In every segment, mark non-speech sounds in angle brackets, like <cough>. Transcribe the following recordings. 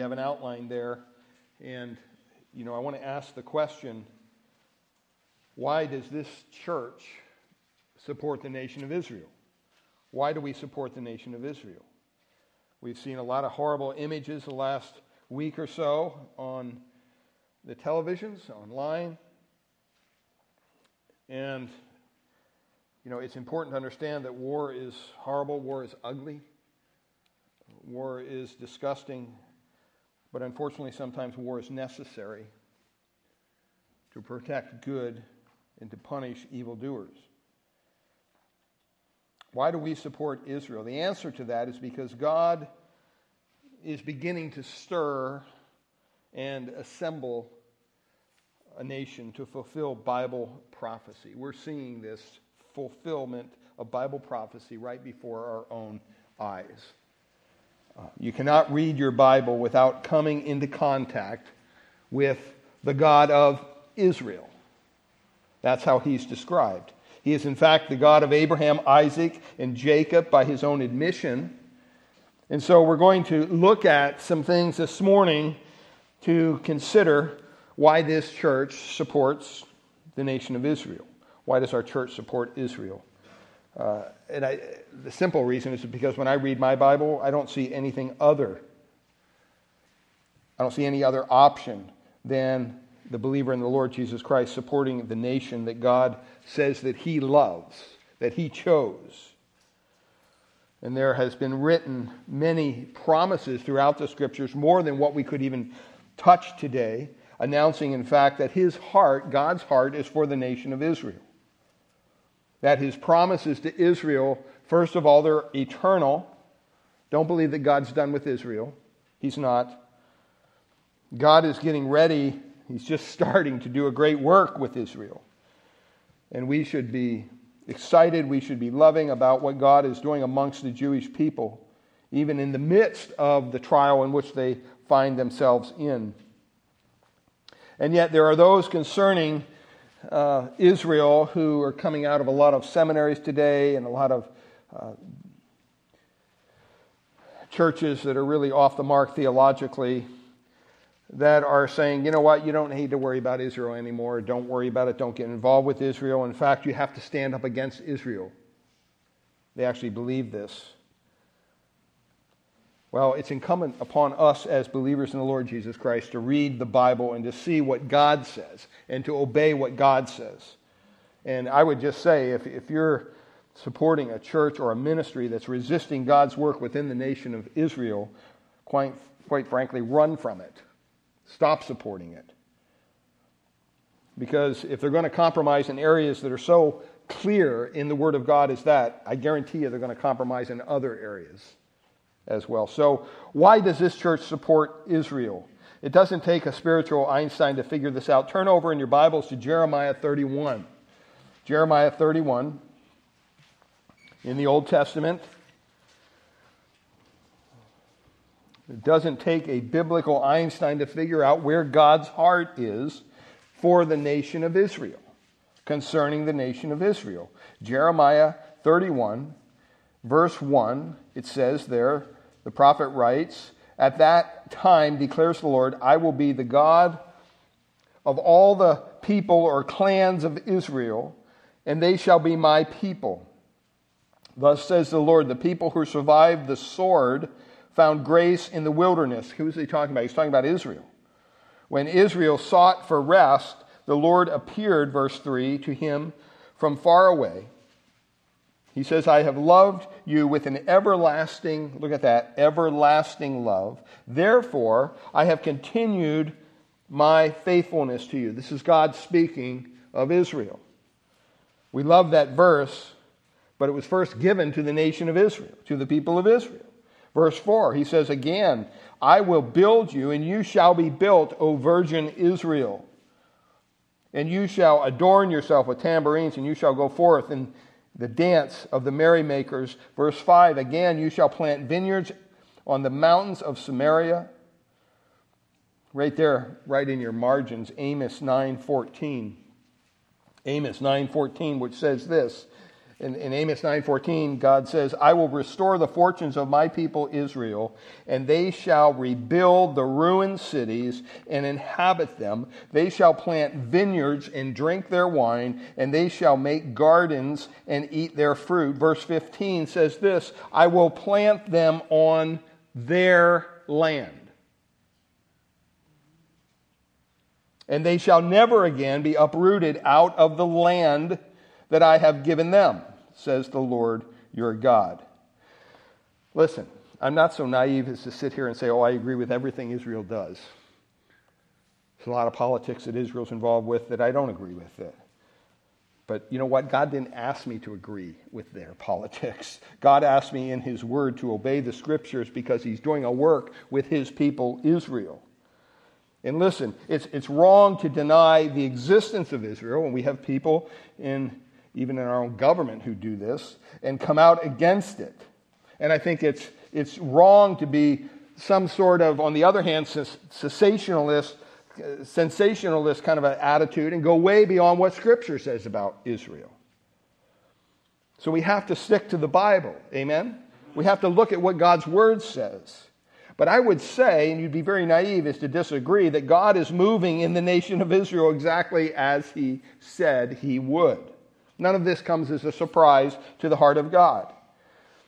you have an outline there. And, you know, I want to ask the question why does this church support the nation of Israel? Why do we support the nation of Israel? We've seen a lot of horrible images the last week or so on the televisions, online. And, you know, it's important to understand that war is horrible, war is ugly, war is disgusting, but unfortunately, sometimes war is necessary to protect good and to punish evildoers. Why do we support Israel? The answer to that is because God is beginning to stir and assemble a nation to fulfill Bible prophecy. We're seeing this fulfillment of Bible prophecy right before our own eyes. You cannot read your Bible without coming into contact with the God of Israel. That's how he's described. He is, in fact, the God of Abraham, Isaac, and Jacob by his own admission. And so we're going to look at some things this morning to consider why this church supports the nation of Israel. Why does our church support Israel? Uh, and I, the simple reason is because when I read my Bible, I don't see anything other. I don't see any other option than the believer in the Lord Jesus Christ supporting the nation that God says that He loves, that He chose. And there has been written many promises throughout the scriptures, more than what we could even touch today, announcing, in fact, that His heart, God's heart, is for the nation of Israel. That His promises to Israel, first of all, they're eternal. Don't believe that God's done with Israel. He's not. God is getting ready He's just <laughs> starting to do a great work with Israel. And we should be excited, we should be loving about what God is doing amongst the Jewish people, even in the midst of the trial in which they find themselves in. And yet, there are those concerning uh, Israel who are coming out of a lot of seminaries today and a lot of uh, churches that are really off the mark theologically that are saying, you know what, you don't need to worry about Israel anymore. Don't worry about it. Don't get involved with Israel. In fact, you have to stand up against Israel. They actually believe this. Well, it's incumbent upon us as believers in the Lord Jesus Christ to read the Bible and to see what God says and to obey what God says. And I would just say if, if you're supporting a church or a ministry that's resisting God's work within the nation of Israel, quite, quite frankly, run from it Stop supporting it. Because if they're going to compromise in areas that are so clear in the Word of God as that, I guarantee you they're going to compromise in other areas as well. So, why does this church support Israel? It doesn't take a spiritual Einstein to figure this out. Turn over in your Bibles to Jeremiah 31. Jeremiah 31 in the Old Testament. It doesn't take a biblical Einstein to figure out where God's heart is for the nation of Israel, concerning the nation of Israel. Jeremiah 31, verse 1, it says there, the prophet writes, At that time, declares the Lord, I will be the God of all the people or clans of Israel, and they shall be my people. Thus says the Lord, the people who survived the sword found grace in the wilderness. Who is he talking about? He's talking about Israel. When Israel sought for rest, the Lord appeared, verse 3, to him from far away. He says, I have loved you with an everlasting, look at that, everlasting love. Therefore, I have continued my faithfulness to you. This is God speaking of Israel. We love that verse, but it was first given to the nation of Israel, to the people of Israel. Verse 4, he says again, I will build you, and you shall be built, O virgin Israel. And you shall adorn yourself with tambourines, and you shall go forth in the dance of the merrymakers. Verse 5, again, you shall plant vineyards on the mountains of Samaria. Right there, right in your margins, Amos 9:14. Amos 9:14, which says this, In, in Amos 9:14, God says, "I will restore the fortunes of my people Israel, and they shall rebuild the ruined cities and inhabit them. They shall plant vineyards and drink their wine, and they shall make gardens and eat their fruit." Verse 15 says this, "I will plant them on their land." And they shall never again be uprooted out of the land that I have given them says the Lord your God. Listen, I'm not so naive as to sit here and say, oh, I agree with everything Israel does. There's a lot of politics that Israel's involved with that I don't agree with. It. But you know what? God didn't ask me to agree with their <laughs> politics. God asked me in His Word to obey the Scriptures because He's doing a work with His people, Israel. And listen, it's, it's wrong to deny the existence of Israel, when we have people in even in our own government, who do this and come out against it. And I think it's, it's wrong to be some sort of, on the other hand, sensationalist, uh, sensationalist kind of an attitude and go way beyond what Scripture says about Israel. So we have to stick to the Bible. Amen? We have to look at what God's Word says. But I would say, and you'd be very naive is to disagree, that God is moving in the nation of Israel exactly as He said He would. None of this comes as a surprise to the heart of God.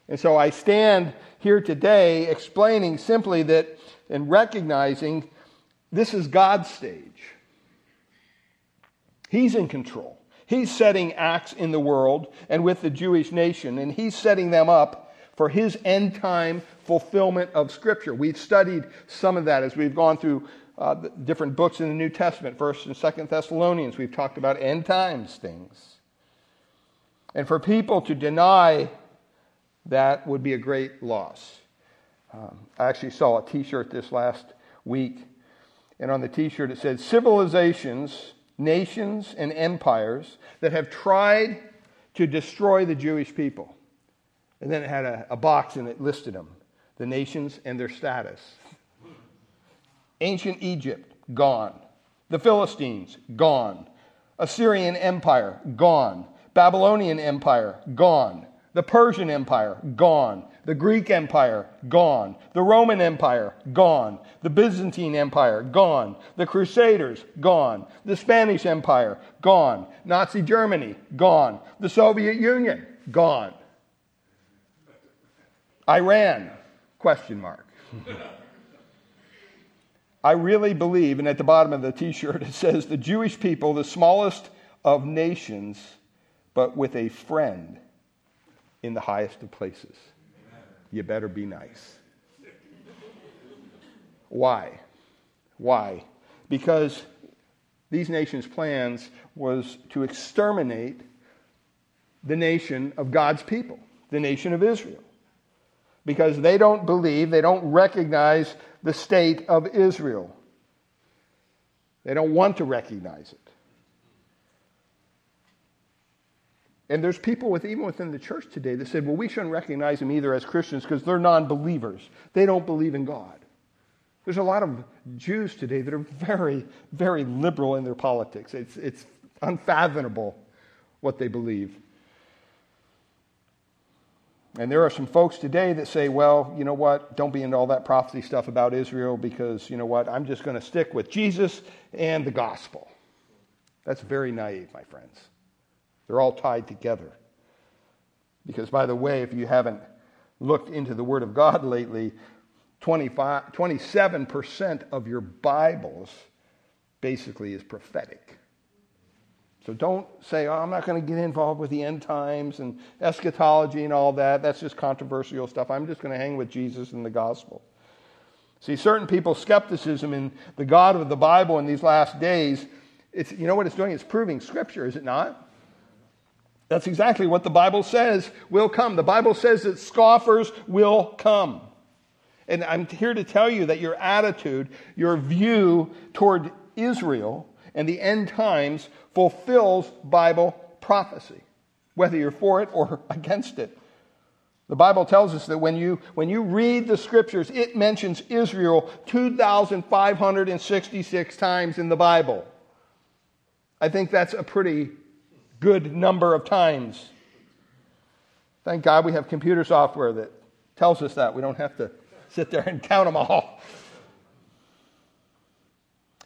And so I stand here today explaining simply that and recognizing this is God's stage. He's in control. He's setting acts in the world and with the Jewish nation, and He's setting them up for His end time fulfillment of Scripture. We've studied some of that as we've gone through uh, different books in the New Testament, First and Second Thessalonians. We've talked about end times things. And for people to deny that would be a great loss. Um, I actually saw a t shirt this last week, and on the t shirt it said Civilizations, nations, and empires that have tried to destroy the Jewish people. And then it had a, a box and it listed them the nations and their status. Ancient Egypt, gone. The Philistines, gone. Assyrian Empire, gone. Babylonian Empire, gone. The Persian Empire, gone. The Greek Empire, gone. The Roman Empire, gone. The Byzantine Empire, gone. The Crusaders, gone. The Spanish Empire, gone. Nazi Germany, gone. The Soviet Union, gone. Iran, question mark. <laughs> I really believe, and at the bottom of the t shirt it says, the Jewish people, the smallest of nations, but with a friend in the highest of places. You better be nice. Why? Why? Because these nations' plans was to exterminate the nation of God's people, the nation of Israel. Because they don't believe, they don't recognize the state of Israel. They don't want to recognize it. And there's people with, even within the church today that said, well, we shouldn't recognize them either as Christians because they're non believers. They don't believe in God. There's a lot of Jews today that are very, very liberal in their politics. It's, it's unfathomable what they believe. And there are some folks today that say, well, you know what, don't be into all that prophecy stuff about Israel because, you know what, I'm just going to stick with Jesus and the gospel. That's very naive, my friends. They're all tied together. Because, by the way, if you haven't looked into the Word of God lately, 25, 27% of your Bibles basically is prophetic. So don't say, oh, I'm not going to get involved with the end times and eschatology and all that. That's just controversial stuff. I'm just going to hang with Jesus and the gospel. See, certain people's skepticism in the God of the Bible in these last days, it's, you know what it's doing? It's proving Scripture, is it not? That's exactly what the Bible says will come. The Bible says that scoffers will come. And I'm here to tell you that your attitude, your view toward Israel and the end times fulfills Bible prophecy, whether you're for it or <laughs> against it. The Bible tells us that when you, when you read the scriptures, it mentions Israel 2,566 times in the Bible. I think that's a pretty good number of times. Thank God we have computer software that tells us that. We don't have to sit there and count them all.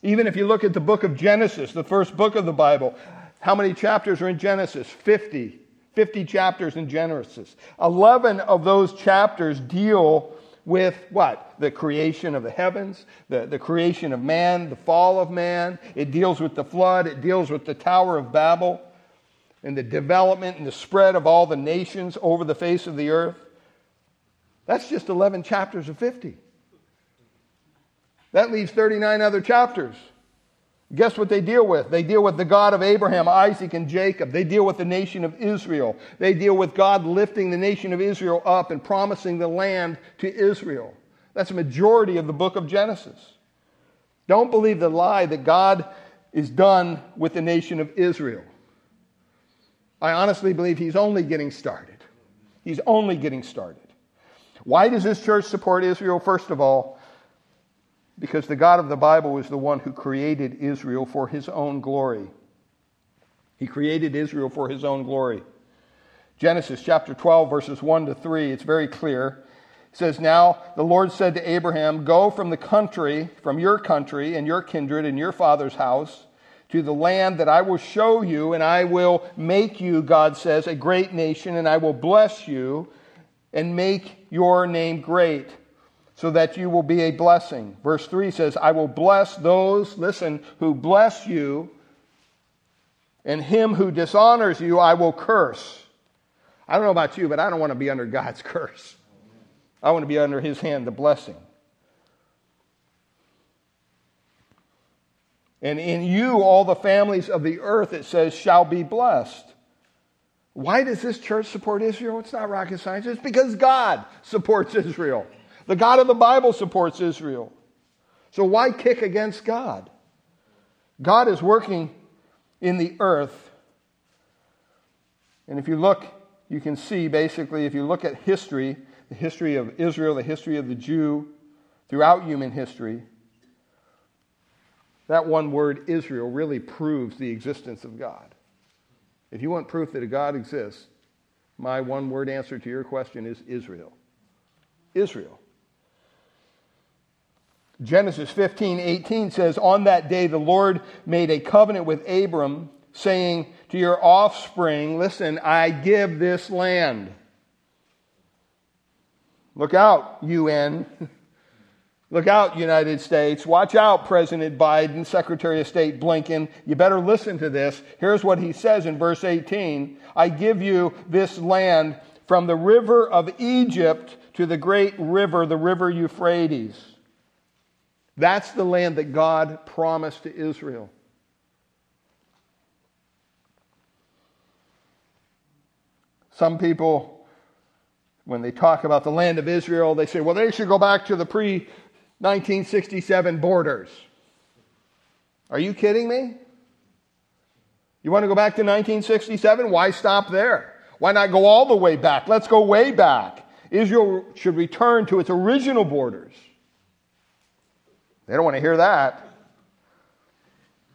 Even if you look at the book of Genesis, the first book of the Bible, how many chapters are in Genesis? 50. 50 chapters in Genesis. 11 of those chapters deal with what? The creation of the heavens, the, the creation of man, the fall of man. It deals with the flood, it deals with the Tower of Babel, and the development and the spread of all the nations over the face of the earth. That's just 11 chapters of 50. That leaves 39 other chapters. Guess what they deal with? They deal with the God of Abraham, Isaac, and Jacob. They deal with the nation of Israel. They deal with God lifting the nation of Israel up and promising the land to Israel. That's a majority of the book of Genesis. Don't believe the lie that God is done with the nation of Israel. I honestly believe he's only getting started. He's only getting started. Why does this church support Israel? First of all, because the God of the Bible is the one who created Israel for his own glory. He created Israel for his own glory. Genesis chapter 12, verses 1 to 3, it's very clear. It says, Now the Lord said to Abraham, Go from the country, from your country and your kindred and your father's house, to the land that I will show you, and I will make you, God says, a great nation, and I will bless you and make your name great so that you will be a blessing. Verse 3 says, I will bless those, listen, who bless you, and him who dishonors you I will curse. I don't know about you, but I don't want to be under God's <laughs> curse. I want to be under his hand, the blessing. And in you, all the families of the earth, it says, shall be blessed. Why does this church support Israel? It's not rocket science. It's because God supports Israel. The God of the Bible supports Israel. So why kick against God? God is working in the earth. And if you look, you can see basically, if you look at history, the history of Israel, the history of the Jew, throughout human history, that one word, Israel, really proves the existence of God. If you want proof that a God exists, my one word answer to your question is Israel. Israel. Genesis 15, 18 says, On that day the Lord made a covenant with Abram, saying, To your offspring, listen, I give this land. Look out, UN. <laughs> Look out, United States. Watch out, President Biden, Secretary of State Blinken. You better listen to this. Here's what he says in verse 18 I give you this land from the river of Egypt to the great river, the river Euphrates. That's the land that God promised to Israel. Some people, when they talk about the land of Israel, they say, well, they should go back to the pre 1967 borders. Are you kidding me? You want to go back to 1967? Why stop there? Why not go all the way back? Let's go way back. Israel should return to its original borders. They don't want to hear that.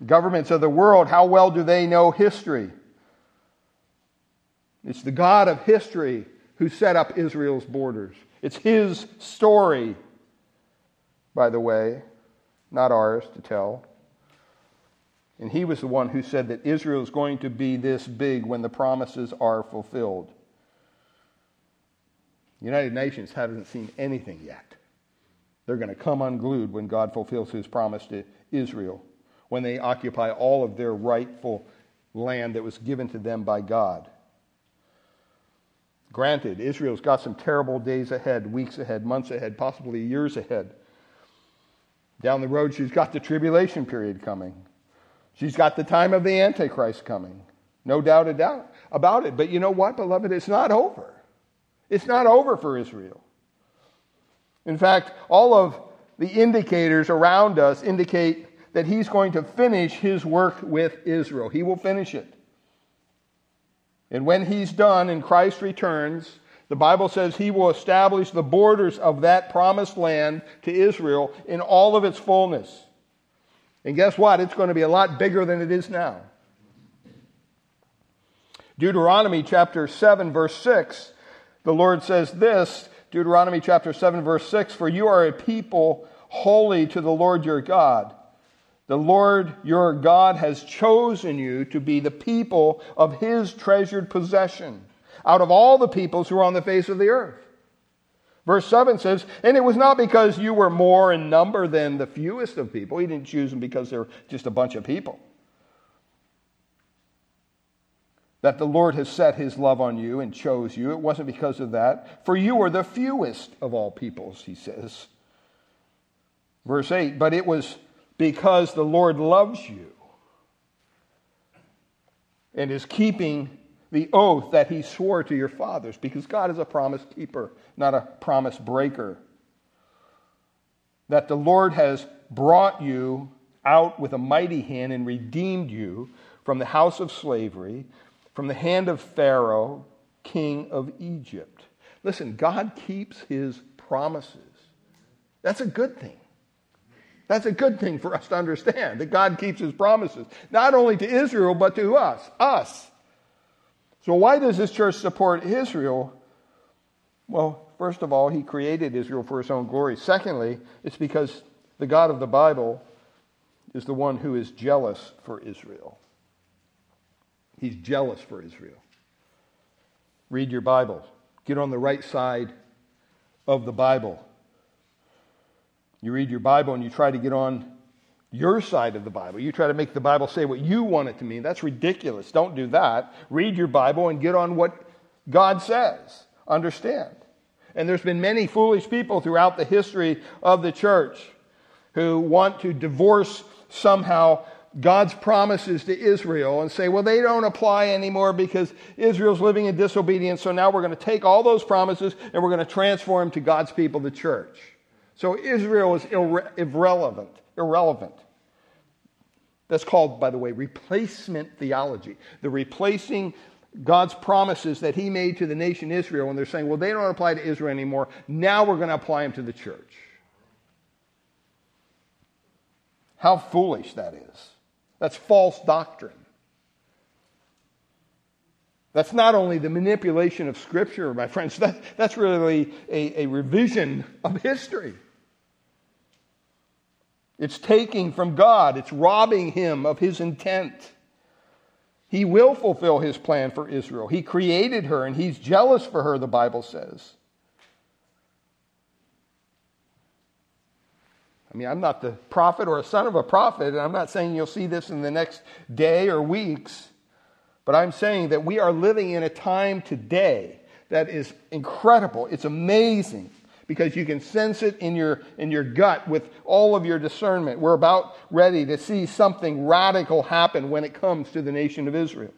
Governments of the world, how well do they know history? It's the God of history who set up Israel's borders. It's his story, by the way, not ours to tell. And he was the one who said that Israel is going to be this big when the promises are fulfilled. The United Nations hasn't seen anything yet. They're going to come unglued when God fulfills his promise to Israel, when they occupy all of their rightful land that was given to them by God. Granted, Israel's got some terrible days ahead, weeks ahead, months ahead, possibly years ahead. Down the road, she's got the tribulation period coming. She's got the time of the Antichrist coming. No doubt a doubt about it. But you know what, beloved? It's not over. It's not over for Israel. In fact, all of the indicators around us indicate that he's going to finish his work with Israel. He will finish it. And when he's done and Christ returns, the Bible says he will establish the borders of that promised land to Israel in all of its fullness. And guess what? It's going to be a lot bigger than it is now. Deuteronomy chapter 7, verse 6 The Lord says this, Deuteronomy chapter 7, verse 6 For you are a people holy to the Lord your God. The Lord your God has chosen you to be the people of his treasured possession out of all the peoples who are on the face of the earth. Verse 7 says, And it was not because you were more in number than the fewest of people. He didn't choose them because they're just a bunch of people. That the Lord has set his love on you and chose you. It wasn't because of that. For you were the fewest of all peoples, he says. Verse 8, But it was because the Lord loves you and is keeping the oath that he swore to your fathers, because God is a promise keeper, not a promise breaker. That the Lord has brought you out with a mighty hand and redeemed you from the house of slavery, from the hand of Pharaoh, king of Egypt. Listen, God keeps his promises. That's a good thing. That's a good thing for us to understand that God keeps his promises, not only to Israel, but to us. Us. So, why does this church support Israel? Well, first of all, he created Israel for his own glory. Secondly, it's because the God of the Bible is the one who is jealous for Israel. He's jealous for Israel. Read your Bible, get on the right side of the Bible. You read your Bible and you try to get on your side of the Bible. You try to make the Bible say what you want it to mean. That's ridiculous. Don't do that. Read your Bible and get on what God says. Understand. And there's been many foolish people throughout the history of the church who want to divorce somehow God's promises to Israel and say, well, they don't apply anymore because Israel's living in disobedience, so now we're going to take all those promises and we're going to transform to God's people, the church. So Israel is irre- irrelevant irrelevant. That's called, by the way, replacement theology. The replacing God's promises that He made to the nation Israel, and they're saying, well, they don't apply to Israel anymore. Now we're going to apply them to the church. How foolish that is. That's false doctrine. That's not only the manipulation of Scripture, my friends, <laughs> that, that's really a, a revision of history. It's taking from God, it's robbing him of his intent. He will fulfill his plan for Israel. He created her and he's jealous for her, the Bible says. I mean, I'm not the prophet or a son of a prophet, and I'm not saying you'll see this in the next day or weeks, but I'm saying that we are living in a time today that is incredible. It's amazing because you can sense it in your, in your gut with all of your discernment. We're about ready to see something radical happen when it comes to the nation of Israel.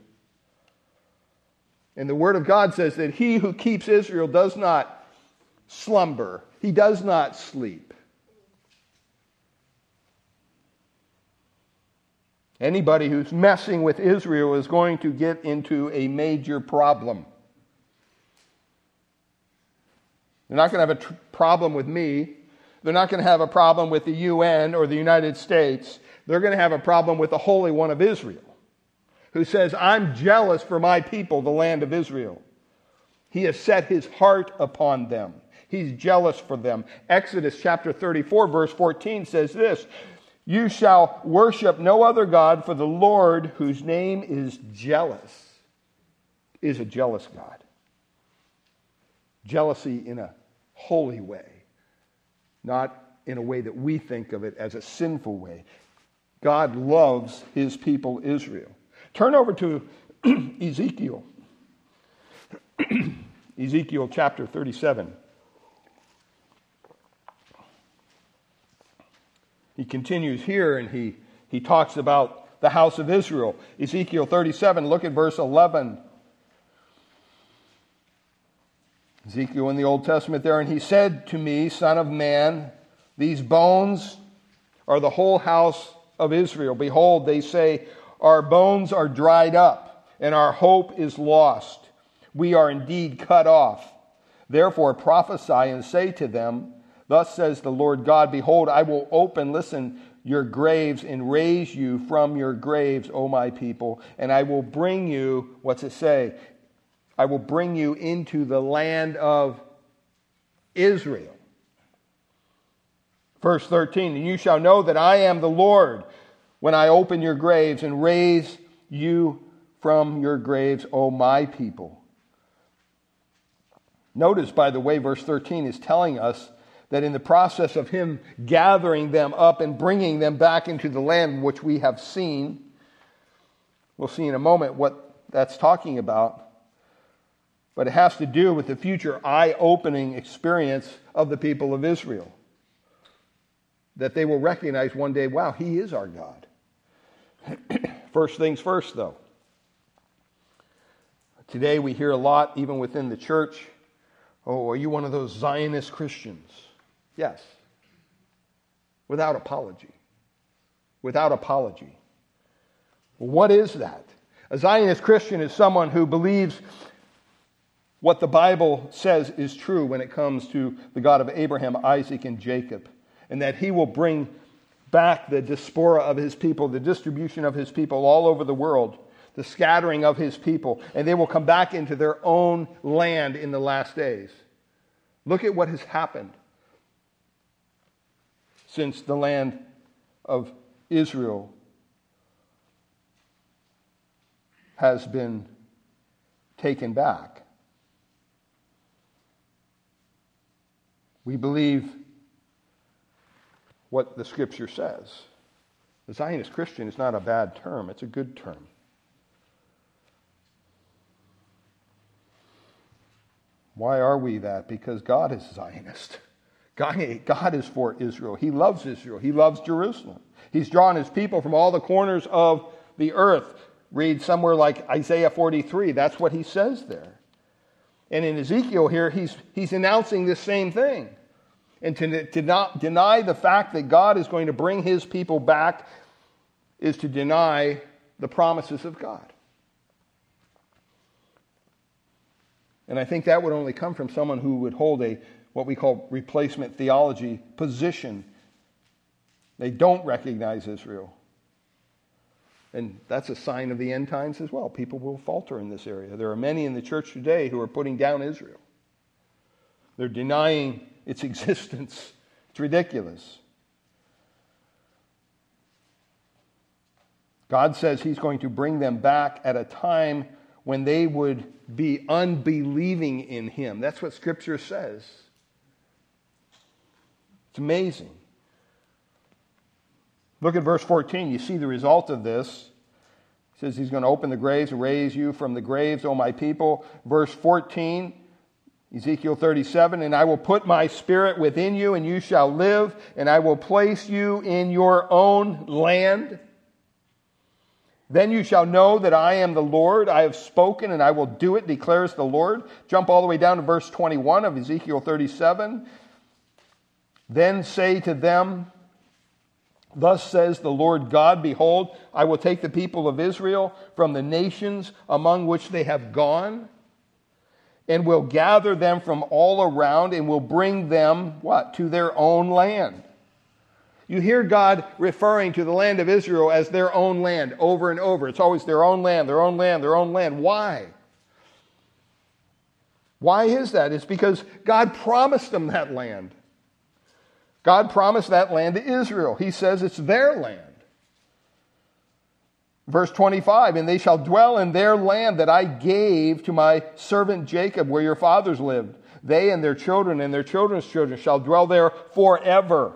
And the Word of God says that he who keeps Israel does not slumber, he does not sleep. Anybody who's messing with Israel is going to get into a major problem. They're not going to have a tr- problem with me. They're not going to have a problem with the UN or the United States. They're going to have a problem with the Holy One of Israel, who says, I'm jealous for my people, the land of Israel. He has set his heart upon them. He's jealous for them. Exodus chapter 34, verse 14 says this You shall worship no other God, for the Lord, whose name is jealous, is a jealous God. Jealousy in a holy way, not in a way that we think of it as a sinful way. God loves his people Israel. Turn over to <clears throat> Ezekiel. <clears throat> Ezekiel chapter 37. He continues here and he, he talks about the house of Israel. Ezekiel 37, look at verse 11 Ezekiel in the Old Testament there, and he said to me, Son of man, these bones are the whole house of Israel. Behold, they say, Our bones are dried up, and our hope is lost. We are indeed cut off. Therefore prophesy and say to them, Thus says the Lord God, Behold, I will open, listen, your graves and raise you from your graves, O my people, and I will bring you, what's it say? I will bring you into the land of Israel. Verse 13, and you shall know that I am the Lord when I open your graves and raise you from your graves, O my people. Notice, by the way, verse 13 is telling us that in the process of him gathering them up and bringing them back into the land which we have seen, we'll see in a moment what that's talking about. But it has to do with the future eye opening experience of the people of Israel. That they will recognize one day, wow, he is our God. <clears throat> first things first, though. Today we hear a lot, even within the church. Oh, are you one of those Zionist Christians? Yes. Without apology. Without apology. what is that? A Zionist Christian is someone who believes what the Bible says is true when it comes to the God of Abraham, Isaac, and Jacob, and that he will bring back the diaspora of his people, the distribution of his people all over the world, the scattering of his people, and they will come back into their own land in the last days. Look at what has happened since the land of Israel has been taken back. We believe what the scripture says. The Zionist Christian is not a bad term, it's a good term. Why are we that? Because God is Zionist. <laughs> God, God is for Israel. He loves Israel. He loves Jerusalem. He's drawn his people from all the corners of the earth. Read somewhere like Isaiah 43. That's what he says there. And in Ezekiel here, he's, he's announcing this same thing. And to, to not deny the fact that God is going to bring his people back is to deny the promises of God. And I think that would only come from someone who would hold a what we call replacement theology position. They don't recognize Israel. And that's a sign of the end times as well. People will falter in this area. There are many in the church today who are putting down Israel. They're denying its <laughs> existence. It's ridiculous. God says He's going to bring them back at a time when they would be unbelieving in Him. That's what Scripture says. It's amazing. Look at verse 14. You see the result of this. He says he's going to open the graves and raise you from the graves, O my people. Verse 14 Ezekiel 37, and I will put my spirit within you, and you shall live, and I will place you in your own land. Then you shall know that I am the Lord. I have spoken, and I will do it, declares the Lord. Jump all the way down to verse 21 of Ezekiel 37. Then say to them, Thus says the Lord God, Behold, I will take the people of Israel from the nations among which they have gone and will gather them from all around and will bring them what? To their own land. You hear god referring to the land of israel as their own land over and over. It's always their own land their own land their own land. Why? Why is that? It's because god promised them that land god promised that land to israel he says it's their land Verse 25, and they shall dwell in their land that I gave to my servant Jacob, where your fathers lived. They and their children and their children's children shall dwell there forever.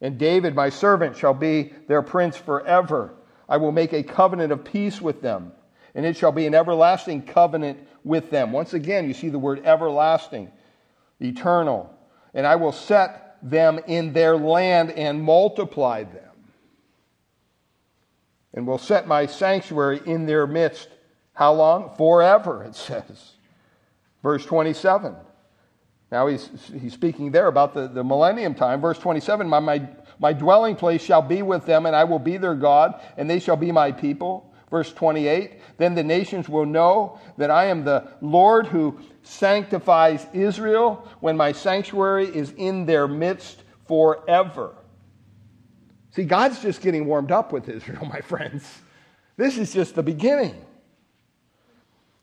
And David, my servant, shall be their prince forever. I will make a covenant of peace with them, and it shall be an everlasting covenant with them. Once again, you see the word everlasting, eternal. And I will set them in their land and multiply them and will set my sanctuary in their midst. How long? Forever, it says. Verse 27. Now he's, he's speaking there about the, the millennium time. Verse 27 my, my, my dwelling place shall be with them, and I will be their God, and they shall be my people. Verse 28 Then the nations will know that I am the Lord who sanctifies Israel when my sanctuary is in their midst forever. See, God's just getting warmed up with Israel, <laughs> my friends. This is just the beginning.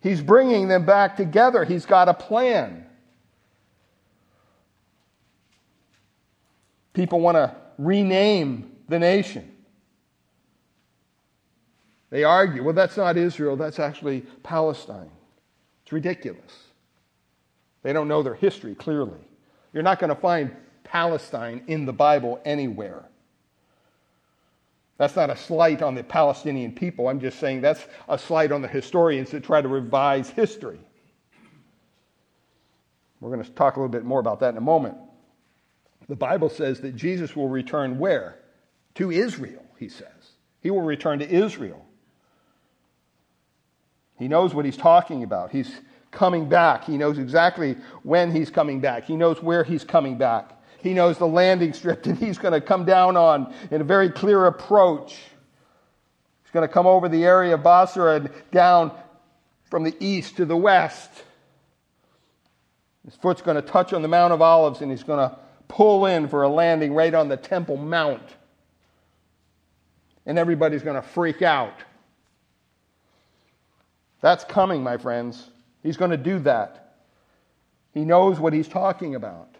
He's bringing them back together. He's got a plan. People want to rename the nation. They argue, well, that's not Israel, that's actually Palestine. It's ridiculous. They don't know their history clearly. You're not going to find Palestine in the Bible anywhere. That's not a slight on the Palestinian people. I'm just saying that's a slight on the historians that try to revise history. We're going to talk a little bit more about that in a moment. The Bible says that Jesus will return where? To Israel, he says. He will return to Israel. He knows what he's talking about. He's coming back. He knows exactly when he's coming back. He knows where he's coming back. He knows the landing strip <laughs> that he's going to come down on in a very clear approach. He's going to come over the area of Bozrah and down from the east to the west. His foot's going to touch on the Mount of Olives and he's going to pull in for a landing right on the Temple Mount. And everybody's going to freak out. That's coming, my friends. He's going to do that. He knows what he's talking about.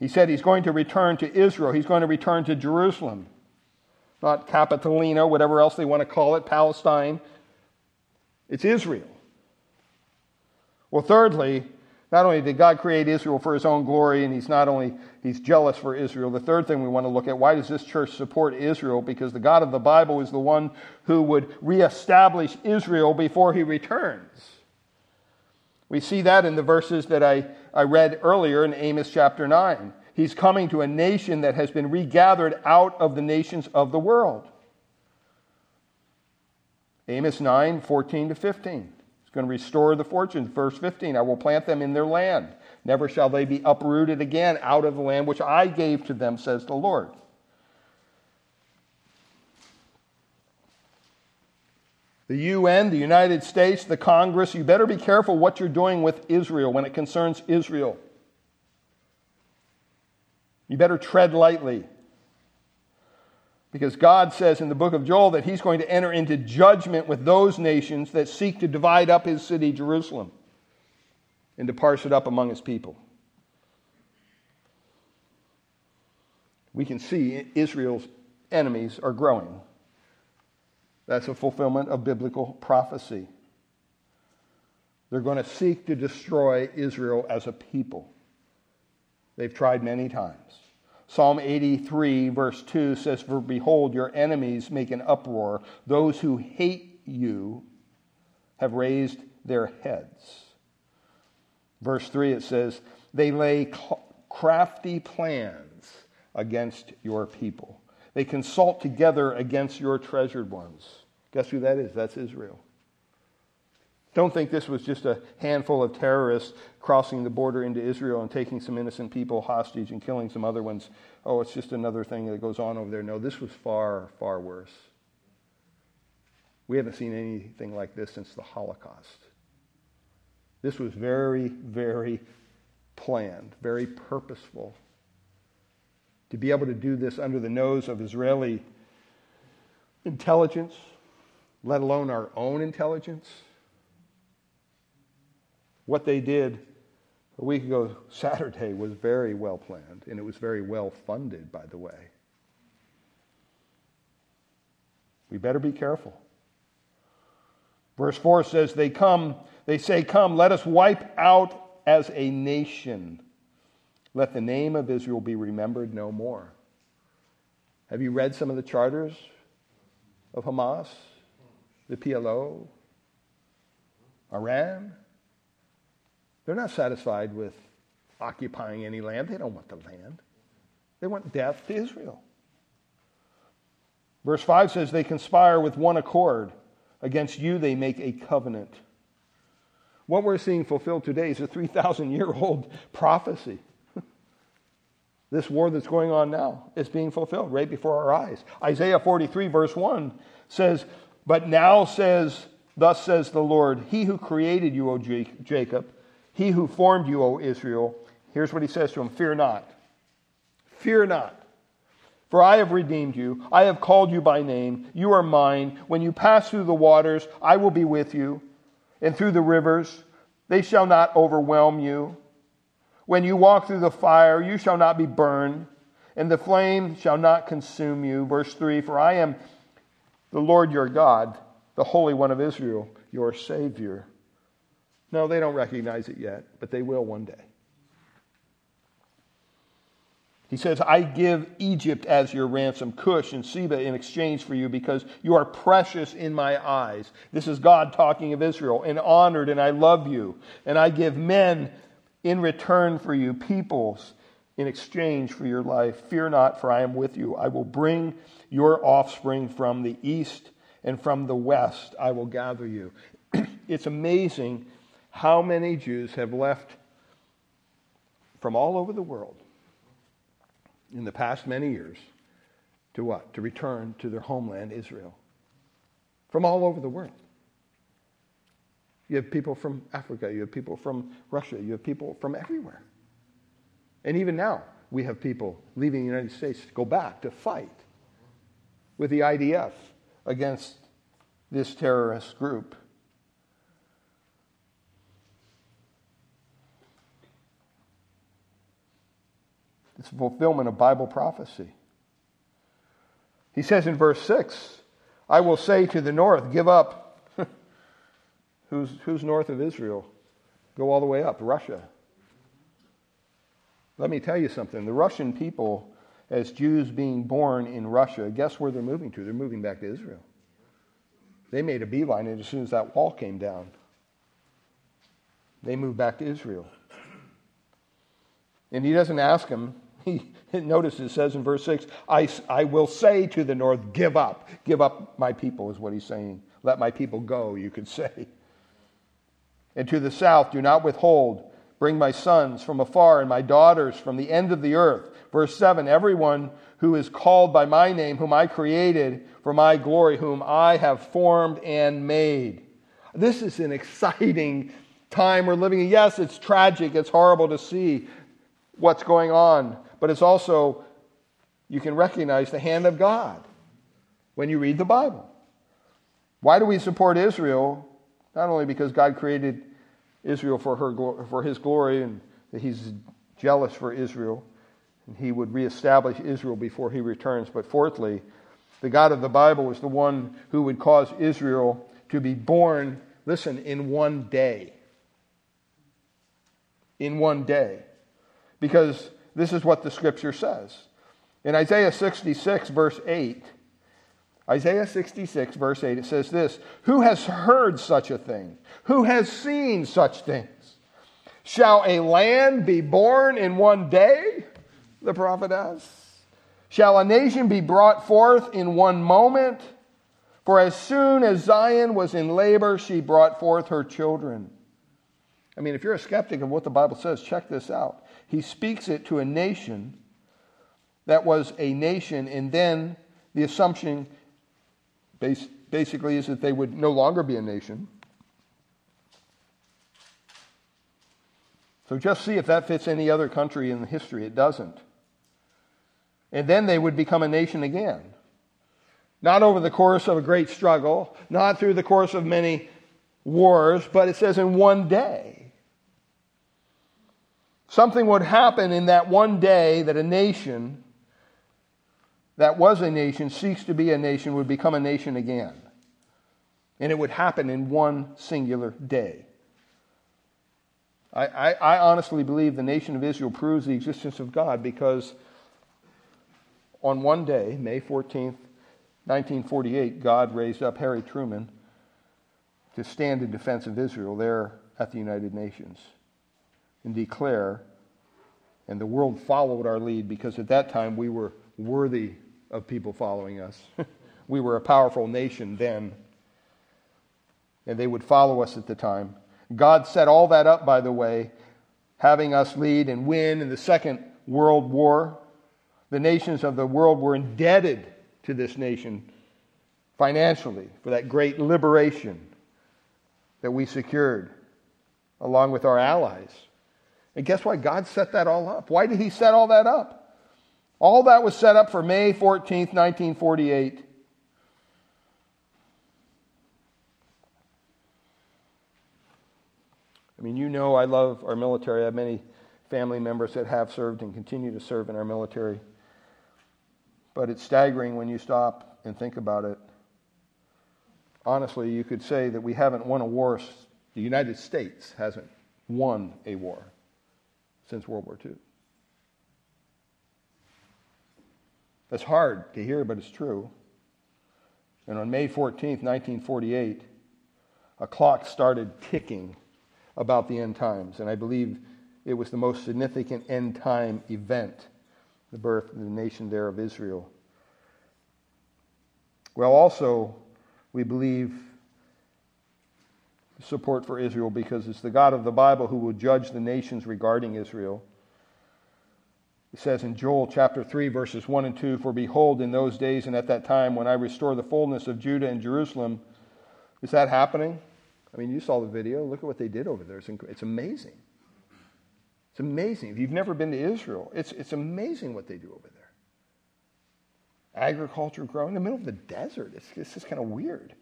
He said he's going to return to Israel. He's going to return to Jerusalem. Not Capitolina, whatever else they want to call it, Palestine. It's Israel. Well, thirdly, not only did God create Israel for his own glory, and he's not only he's jealous for Israel. The third thing we want to look at, why does this church support Israel? Because the God of the Bible is the one who would reestablish Israel before he returns. We see that in the verses that I, I read earlier in Amos chapter 9. He's coming to a nation that has been regathered out of the nations of the world. Amos 9, 14 to 15 going to restore the fortunes. Verse 15 I will plant them in their land. Never shall they be uprooted again out of the land which I gave to them, says the Lord. The UN, the United States, the Congress, you better be careful what you're doing with Israel when it concerns Israel. You better tread lightly. Because God says in the book of Joel that he's going to enter into judgment with those nations that seek to divide up his city, Jerusalem, and to parse it up among his people. We can see Israel's enemies are growing. That's a fulfillment of biblical prophecy. They're going to seek to destroy Israel as a people. They've tried many times. Psalm 83, verse 2 says, For behold, your enemies make an uproar. Those who hate you have raised their heads. Verse 3, it says, They lay crafty plans against your people. They consult together against your treasured ones. Guess who that is? That's Israel. Don't think this was just a handful of terrorists crossing the border into Israel and taking some innocent people hostage and killing some other ones. Oh, it's just another thing that goes on over there. No, this was far, far worse. We haven't seen anything like this since the Holocaust. This was very, very planned, very purposeful. To be able to do this under the nose of Israeli intelligence, let alone our own intelligence what they did a week ago <laughs> Saturday was very well planned, and it was very well funded, by the way. We better be careful. Verse 4 says, They come, they say, Come, let us wipe out as a nation. Let the name of Israel be remembered no more. Have you read some of the charters of Hamas, the PLO, Iran? They're not satisfied with occupying any land. They don't want the land. They want death to Israel. Verse 5 says, They conspire with one accord. Against you they make a covenant. What we're seeing fulfilled today is a 3,000 year old <laughs> prophecy. <laughs> this war that's going on now is being fulfilled right before our eyes. Isaiah 43, verse 1 says, But now says, Thus says the Lord, He who created you, O Jacob, he who formed you, O Israel, here's what he says to him Fear not. Fear not. For I have redeemed you. I have called you by name. You are mine. When you pass through the waters, I will be with you. And through the rivers, they shall not overwhelm you. When you walk through the fire, you shall not be burned, and the flame shall not consume you. Verse 3 For I am the Lord your God, the Holy One of Israel, your Savior. No, they don't recognize it yet, but they will one day. He says, I give Egypt as your ransom, Cush and Seba in exchange for you, because you are precious in my eyes. This is God talking of Israel, and honored, and I love you. And I give men in return for you, peoples in exchange for your life. Fear not, for I am with you. I will bring your offspring from the east, and from the west I will gather you. <clears throat> it's amazing how many Jews have left from all over the world in the past many years to what? To return to their homeland, Israel. From all over the world. You have people from Africa, you have people from Russia, you have people from everywhere. And even now, we have people leaving the United States to go back to fight with the IDF against this terrorist group. It's a fulfillment of Bible prophecy. He says in verse 6, I will say to the north, give up. <laughs> who's, who's north of Israel? Go all the way up, Russia. Let me tell you something. The Russian people, as Jews being born in Russia, guess where they're moving to? They're moving back to Israel. They made a beeline and as soon as that wall came down. They moved back to Israel. And he doesn't ask them, he, <laughs> notice it says in verse 6, I, I will say to the north, give up. Give up my people, is what he's saying. Let my people go, you could <laughs> say. And to the south, do not withhold. Bring my sons from afar and my daughters from the end of the earth. Verse 7 Everyone who is called by my name, whom I created for my glory, whom I have formed and made. This is an exciting time we're living in. Yes, it's tragic, it's horrible to see what's going on but it's also, you can recognize the hand of God when you read the Bible. Why do we support Israel? Not only because God created Israel for, her, for his glory and that he's jealous for Israel, and he would reestablish Israel before he returns, but fourthly, the God of the Bible is the one who would cause Israel to be born, listen, in one day. In one day. Because this is what the scripture says. In Isaiah 66, verse 8, Isaiah 66, verse 8, it says this Who has heard such a thing? Who has seen such things? Shall a land be born in one day? The prophet asks. Shall a nation be brought forth in one moment? For as soon as Zion was in labor, she brought forth her children. I mean, if you're a skeptic of what the Bible says, check this out he speaks it to a nation that was a nation, and then the assumption basically is that they would no longer be a nation. So just see if that fits any other country in history. It doesn't. And then they would become a nation again. Not over the course of a great struggle, not through the course of many wars, but it says in one day. Something would happen in that one day that a nation that was a nation, seeks to be a nation, would become a nation again. And it would happen in one singular day. I, I, I, honestly believe the nation of Israel proves the existence of God because on one day, May 14th, 1948, God raised up Harry Truman to stand in defense of Israel there at the United Nations and declare, and the world followed our lead because at that time we were worthy of people following us. <laughs> we were a powerful nation then, and they would follow us at the time. God set all that up, by the way, having us lead and win in the Second World War. The nations of the world were indebted to this nation financially for that great liberation that we secured, along with our allies. And guess what? God set that all up. Why did He set all that up? All that was set up for May 14th, 1948. I mean, you know I love our military. I have many family members that have served and continue to serve in our military. But it's staggering when you stop and think about it. Honestly, you could say that we haven't won a war, the United States hasn't won a war since World War II. That's hard to hear, but it's true. And on May 14th, 1948, a clock started ticking about the end times. And I believe it was the most significant end time event, the birth of the nation there of Israel. Well, also, we believe support for Israel because it's the God of the Bible who will judge the nations regarding Israel. It says in Joel chapter 3, verses 1 and 2 For behold, in those days and at that time, when I restore the fullness of Judah and Jerusalem, is that happening? I mean, you saw the video. Look at what they did over there. It's, inc- it's amazing. It's amazing. If you've never been to Israel, it's, it's amazing what they do over there. Agriculture growing in the middle of the desert. It's, it's just kind of weird.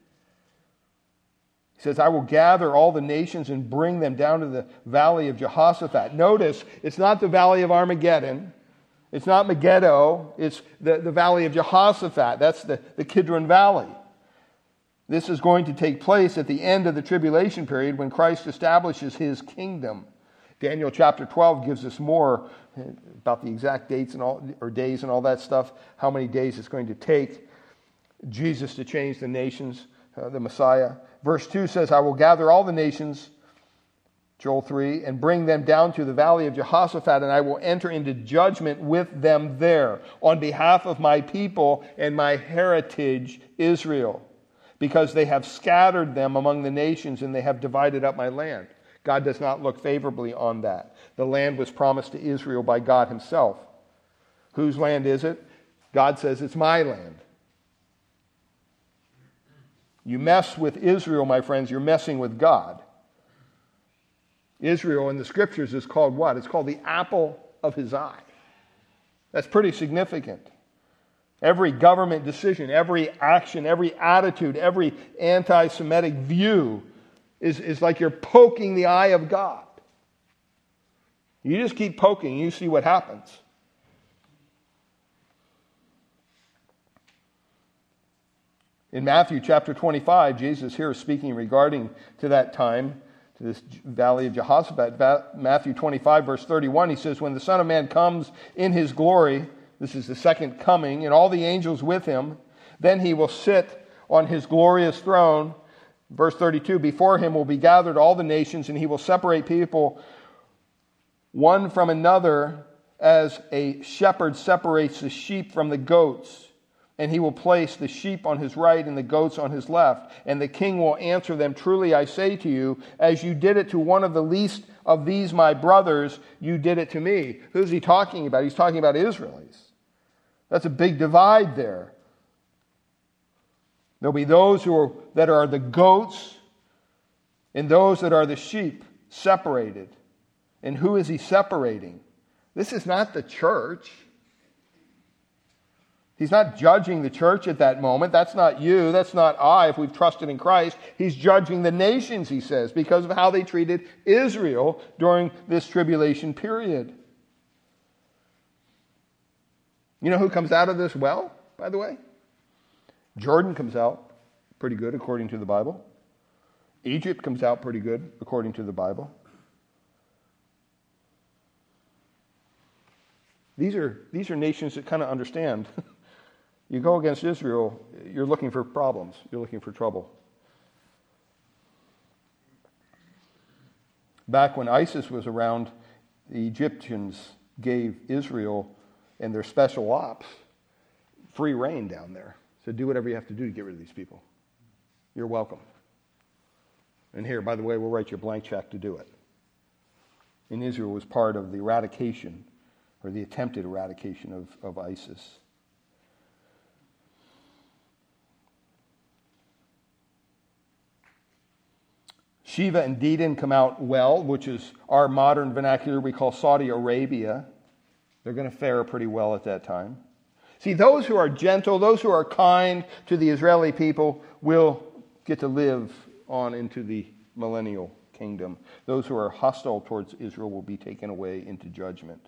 Says, I will gather all the nations and bring them down to the valley of Jehoshaphat. Notice, it's not the valley of Armageddon. It's not Megiddo. It's the, the valley of Jehoshaphat. That's the, the Kidron Valley. This is going to take place at the end of the tribulation period when Christ establishes his kingdom. Daniel chapter 12 gives us more about the exact dates and all or days and all that stuff, how many days it's going to take Jesus to change the nations, uh, the Messiah. Verse 2 says, I will gather all the nations, Joel 3, and bring them down to the valley of Jehoshaphat, and I will enter into judgment with them there on behalf of my people and my heritage, Israel because they have scattered them among the nations and they have divided up my land. God does not look favorably on that. The land was promised to Israel by God Himself. Whose land is it? God says, It's my land. You mess with Israel, my friends, you're messing with God. Israel in the scriptures is called what? It's called the apple of his eye. That's pretty significant. Every government decision, every action, every attitude, every anti Semitic view is, is like you're poking the eye of God. You just keep poking, you see what happens. In Matthew chapter 25, Jesus here is speaking regarding to that time, to this valley of Jehoshaphat. Matthew 25, verse 31, he says, When the Son of Man comes in his glory, this is the second coming, and all the angels with him. Then he will sit on his glorious throne. Verse 32 Before him will be gathered all the nations, and he will separate people one from another as a shepherd separates the sheep from the goats. And he will place the sheep on his right and the goats on his left. And the king will answer them Truly I say to you, as you did it to one of the least of these my brothers, you did it to me. Who's he talking about? He's talking about Israelites. That's a big divide there. There'll be those who are, that are the goats and those that are the sheep separated. And who is he separating? This is not the church. He's not judging the church at that moment. That's not you. That's not I if we've trusted in Christ. He's judging the nations, he says, because of how they treated Israel during this tribulation period. You know who comes out of this well, by the way? Jordan comes out pretty good according to the Bible. Egypt comes out pretty good according to the Bible. These are, these are nations that kind of understand. <laughs> you go against Israel, you're looking for problems, you're looking for trouble. Back when ISIS was around, the Egyptians gave Israel and their special ops free rein down there. So do whatever you have to do to get rid of these people. You're welcome. And here, by the way, we'll write you a blank check to do it. And Israel was part of the eradication or the attempted eradication of, of ISIS. Sheba and Dedan come out well, which is our modern vernacular we call Saudi Arabia. They're going to fare pretty well at that time. See, those who are gentle, those who are kind to the Israeli people, will get to live on into the millennial kingdom. Those who are hostile towards Israel will be taken away into judgment.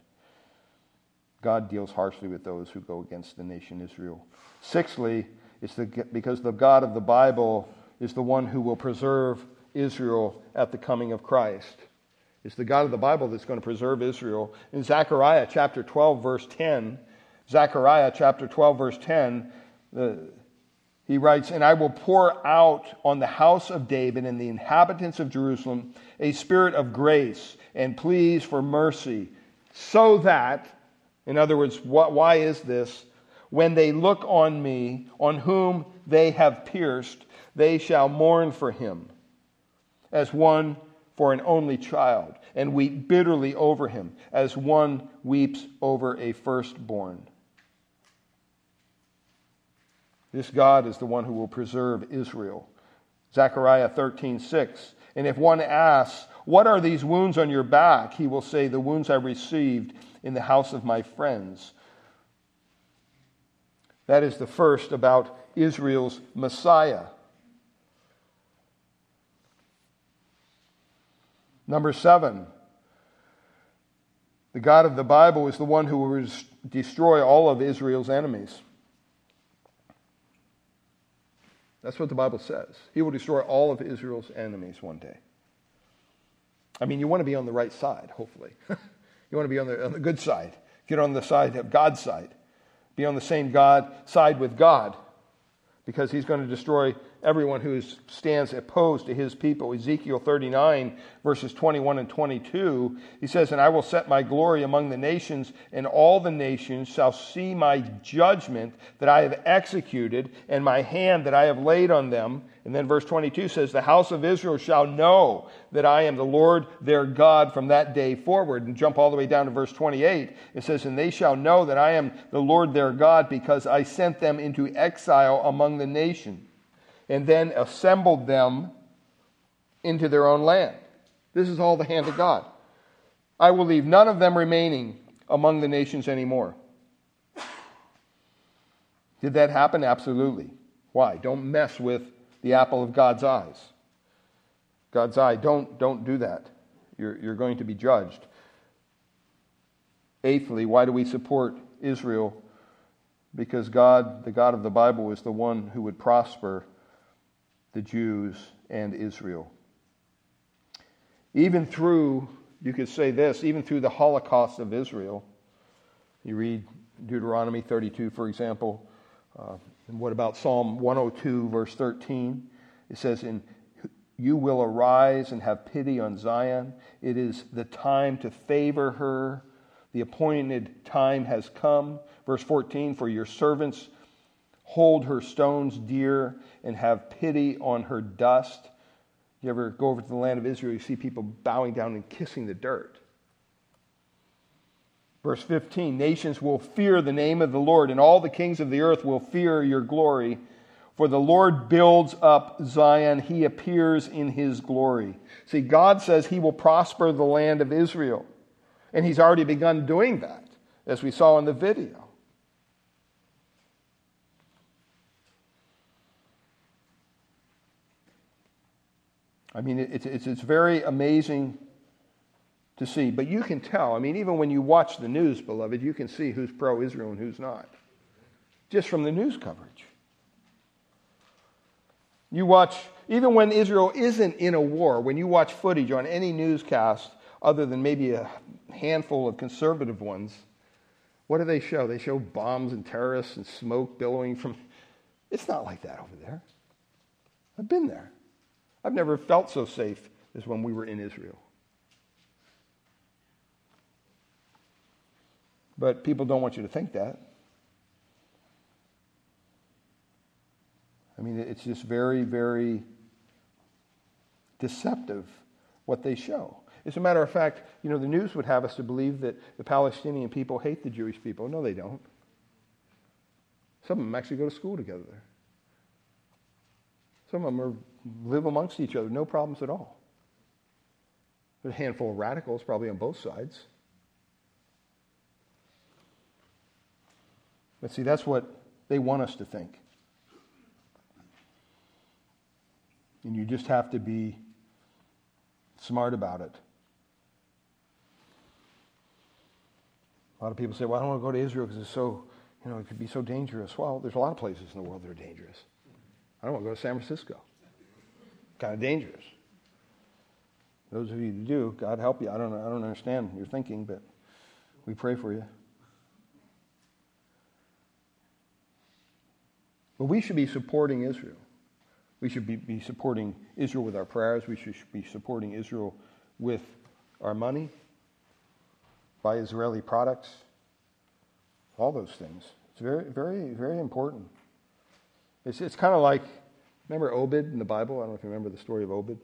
God deals harshly with those who go against the nation Israel. Sixthly, it's the, because the God of the Bible is the one who will preserve Israel at the coming of Christ. It's the God of the Bible that's going to preserve Israel. In Zechariah chapter 12, verse 10, Zechariah chapter 12, verse 10, the, he writes, And I will pour out on the house of David and the inhabitants of Jerusalem a spirit of grace and pleas for mercy, so that in other words, what, why is this? When they look on me, on whom they have pierced, they shall mourn for him as one for an only child, and weep bitterly over him as one weeps over a firstborn. This God is the one who will preserve Israel. Zechariah 13, 6. And if one asks, What are these wounds on your back? he will say, The wounds I received in the house of my friends. That is the first about Israel's Messiah. Number seven, the God of the Bible is the one who will destroy all of Israel's enemies. That's what the Bible says. He will destroy all of Israel's enemies one day. I mean, you want to be on the right side, hopefully. <laughs> You want to be on the, on the good side. Get on the side of God's side. Be on the same God side with God because he's going to destroy everyone who stands opposed to his people. Ezekiel 39, verses 21 and 22, he says, And I will set my glory among the nations, and all the nations shall see my judgment that I have executed, and my hand that I have laid on them. And then verse 22 says, The house of Israel shall know that I am the Lord their God from that day forward. And jump all the way down to verse 28. It says, And they shall know that I am the Lord their God because I sent them into exile among the nations and then assembled them into their own land. This is all the hand of God. I will leave none of them remaining among the nations anymore. Did that happen? Absolutely. Why? Don't mess with the apple of God's eyes. God's eye. Don't, don't do that. You're, you're going to be judged. Eighthly, why do we support Israel? Because God, the God of the Bible, is the one who would prosper the Jews and Israel. Even through, you could say this, even through the Holocaust of Israel, you read Deuteronomy 32, for example. Uh, and what about Psalm 102, verse 13? It says, "In you will arise and have pity on Zion. It is the time to favor her. The appointed time has come. Verse 14, for your servants hold her stones dear and have pity on her dust. You ever go over to the land of Israel, you see people bowing down and kissing the dirt. Verse 15 Nations will fear the name of the Lord, and all the kings of the earth will fear your glory. For the Lord builds up Zion, he appears in his glory. See, God says he will prosper the land of Israel. And he's already begun doing that, as we saw in the video. I mean, it's, it's, it's very amazing to see. But you can tell. I mean, even when you watch the news, beloved, you can see who's pro Israel and who's not, just from the news coverage. You watch, even when Israel isn't in a war, when you watch footage on any newscast, other than maybe a handful of conservative ones, what do they show? They show bombs and terrorists and smoke billowing from. It's not like that over there. I've been there. I've never felt so safe as when we were in Israel. But people don't want you to think that. I mean, it's just very, very deceptive what they show. As a matter of fact, you know, the news would have us to believe that the Palestinian people hate the Jewish people. No, they don't. Some of them actually go to school together. Some of them are live amongst each other, no problems at all. There's a handful of radicals probably on both sides. But see, that's what they want us to think. And you just have to be smart about it. A lot of people say, well, I don't want to go to Israel because it's so, you know, it could be so dangerous. Well, there's a lot of places in the world that are dangerous. I don't want to go to San Francisco. Kind of dangerous. Those of you who do, God help you. I don't, I don't understand your thinking, but we pray for you. But we should be supporting Israel. We should be, be supporting Israel with our prayers. We should be supporting Israel with our money, buy Israeli products, all those things. It's very, very, very important. It's, it's kind of like, remember Obed in the Bible? I don't know if you remember the story of Obed.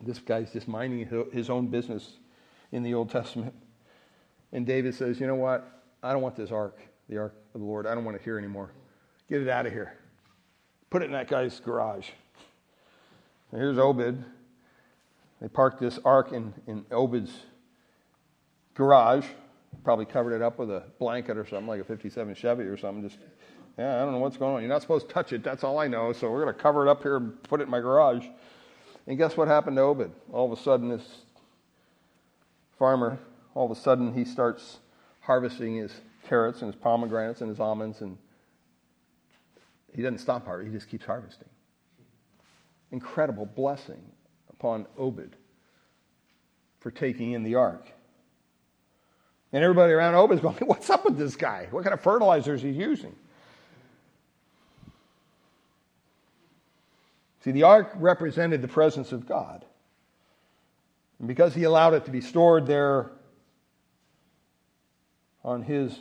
This guy's just minding his own business in the Old Testament. And David says, You know what? I don't want this ark, the ark of the Lord. I don't want it here anymore. Get it out of here. Put it in that guy's garage. And here's Obed. They parked this ark in, in Obed's garage. Probably covered it up with a blanket or something, like a 57 Chevy or something. Just, yeah, I don't know what's going on. You're not supposed to touch it. That's all I know. So we're going to cover it up here and put it in my garage. And guess what happened to Obed? All of a sudden, this farmer, all of a sudden, he starts harvesting his carrots and his pomegranates and his almonds, and he doesn't stop harvesting, he just keeps harvesting. Incredible blessing upon Obed for taking in the ark. And everybody around Obed's going, <laughs> What's up with this guy? What kind of fertilizers he's using? See, the ark represented the presence of God. And because he allowed it to be stored there on his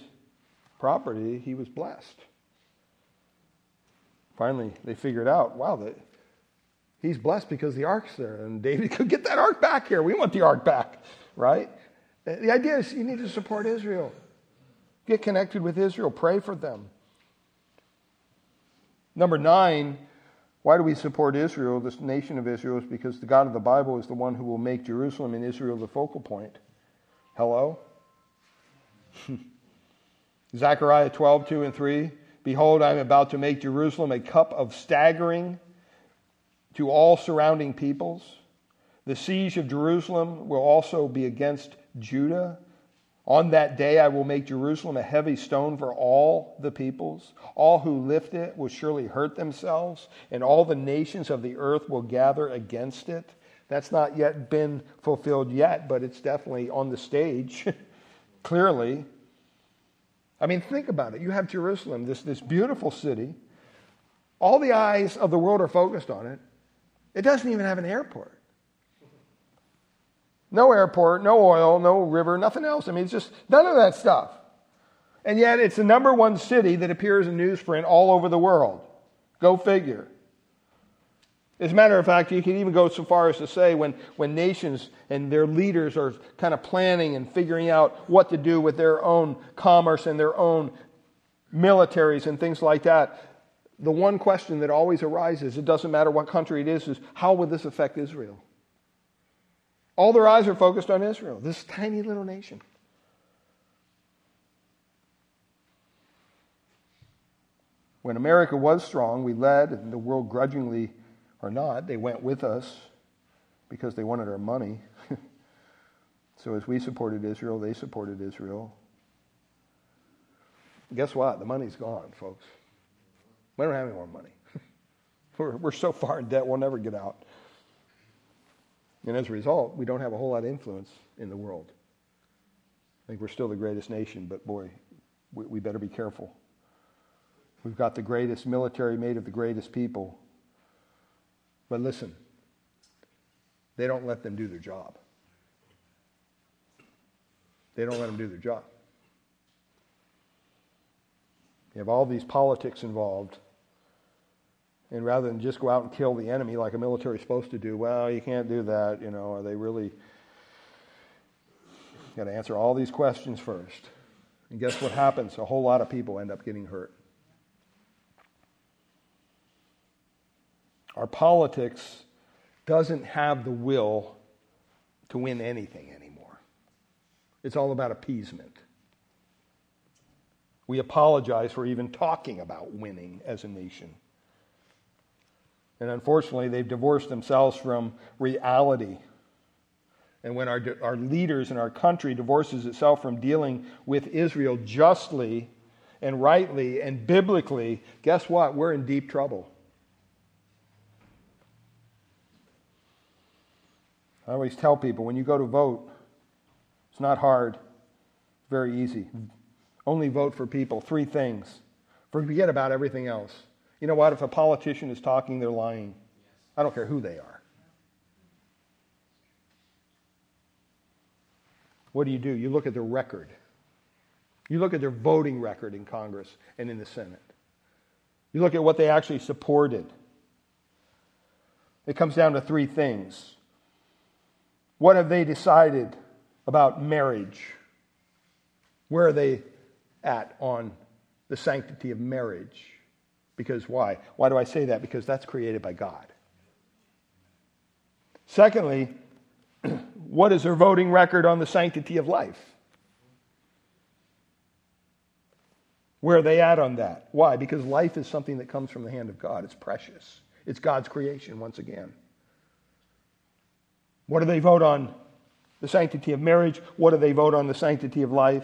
property, he was blessed. Finally, they figured out wow, that he's blessed because the ark's there. And David <laughs> could get that ark back here. We want the ark back, right? The idea is you need to support Israel. Get connected with Israel, pray for them. Number nine, why do we support Israel, this nation of Israel? Is because the God of the Bible is the one who will make Jerusalem and Israel the focal point. Hello? <laughs> Zechariah 12, 2 and 3. Behold, I am about to make Jerusalem a cup of staggering to all surrounding peoples. The siege of Jerusalem will also be against Judah on that day I will make Jerusalem a heavy stone for all the peoples. All who lift it will surely hurt themselves, and all the nations of the earth will gather against it. That's not yet been fulfilled yet, but it's definitely on the stage, <laughs> clearly. I mean, think about it. You have Jerusalem, this, this beautiful city. All the eyes of the world are focused on it. It doesn't even have an airport. No airport, no oil, no river, nothing else. I mean, it's just none of that stuff. And yet, it's the number one city that appears in newsprint all over the world. Go figure. As a matter of fact, you can even go so far as to say when, when nations and their leaders are kind of planning and figuring out what to do with their own commerce and their own militaries and things like that, the one question that always arises, it doesn't matter what country it is, is how would this affect Israel? All their eyes are focused on Israel, this tiny little nation. When America was strong, we led, and the world grudgingly or not, they went with us because they wanted our money. <laughs> so as we supported Israel, they supported Israel. Guess what? The money's gone, folks. We don't have any more money. <laughs> we're, we're so far in debt, we'll never get out. And as a result, we don't have a whole lot of influence in the world. I think we're still the greatest nation, but boy, we, we better be careful. We've got the greatest military made of the greatest people. But listen, they don't let them do their job. They don't let them do their job. You have all these politics involved. And rather than just go out and kill the enemy like a military is supposed to do, well, you can't do that. You know, are they really? You got to answer all these questions first. And guess what happens? A whole lot of people end up getting hurt. Our politics doesn't have the will to win anything anymore. It's all about appeasement. We apologize for even talking about winning as a nation. And unfortunately, they've divorced themselves from reality. And when our, our leaders in our country divorces itself from dealing with Israel justly and rightly and biblically, guess what? We're in deep trouble. I always tell people when you go to vote, it's not hard, it's very easy. Only vote for people. Three things. Forget about everything else. You know what? If a politician is talking, they're lying. I don't care who they are. What do you do? You look at their record. You look at their voting record in Congress and in the Senate. You look at what they actually supported. It comes down to three things. What have they decided about marriage? Where are they at on the sanctity of marriage? Because why? Why do I say that? Because that's created by God. Secondly, <clears throat> what is their voting record on the sanctity of life? Where are they at on that? Why? Because life is something that comes from the hand of God. It's precious. It's God's creation, once again. What do they vote on? The sanctity of marriage. What do they vote on? The sanctity of life.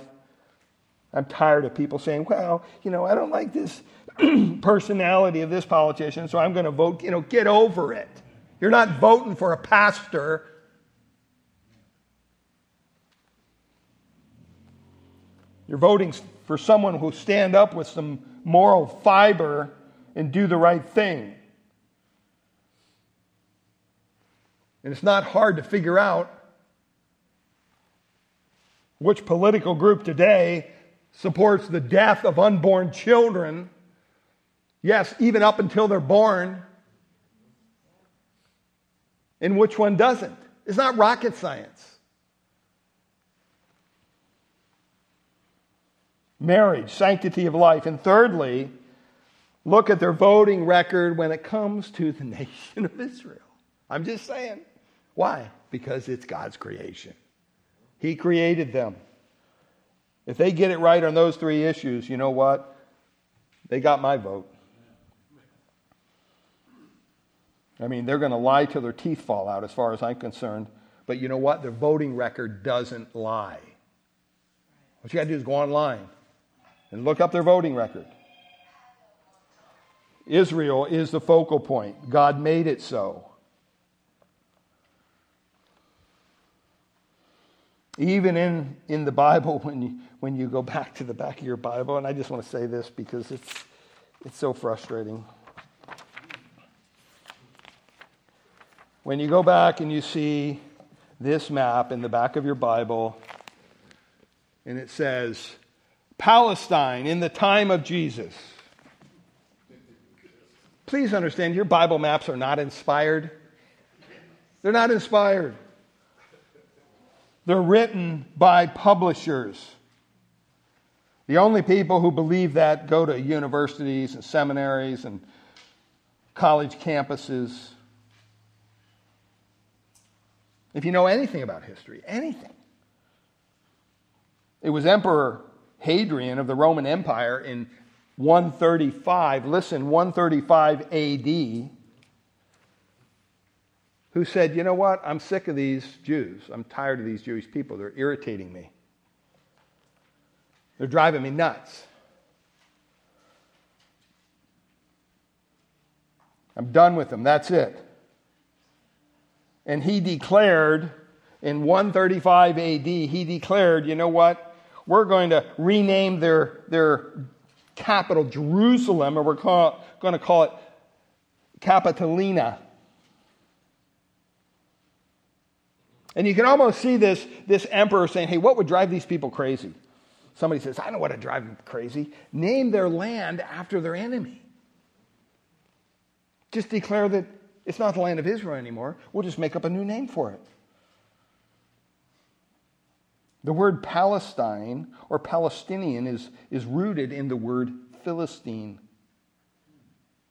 I'm tired of people saying, well, you know, I don't like this <clears throat> personality of this politician, so I'm going to vote. You know, get over it. You're not voting for a pastor. You're voting for someone who stand up with some moral fiber and do the right thing. And it's not hard to figure out which political group today supports the death of unborn children. Yes, even up until they're born. And which one doesn't? It's not rocket science. Marriage, sanctity of life. And thirdly, look at their voting record when it comes to the <laughs> nation of Israel. I'm just saying. Why? Because it's God's creation. He created them. If they get it right on those three issues, you know what? They got my vote. I mean, they're going to lie till their teeth fall out, as far as I'm concerned. But you know what? Their voting record doesn't lie. What you got to do is go online and look up their voting record. Israel is the focal point. God made it so. Even in, in the Bible, <laughs> when you, when you go back to the back of your Bible, and I just want to say this because it's, it's so frustrating. When you go back and you see this map in the back of your Bible, and it says, Palestine in the time of Jesus. Please understand, your Bible maps are not inspired. They're not inspired. They're written by publishers. The only people who believe that go to universities and seminaries and college campuses. If you know anything about history, anything, it was Emperor Hadrian of the Roman Empire in 135, listen, 135 AD, who said, You know what? I'm sick of these Jews. I'm tired of these Jewish people. They're irritating me, they're driving me nuts. I'm done with them. That's it. And he declared in 135 AD, he declared, you know what? we're going to rename their, their capital Jerusalem, or we're call, going to call it Capitolina. And you can almost see this, this emperor saying, hey, what would drive these people crazy? Somebody says, I don't know what would drive them crazy. Name their land after their enemy. Just declare that it's not the land of Israel anymore. We'll just make up a new name for it. The word Palestine or Palestinian is, is rooted in the word Philistine.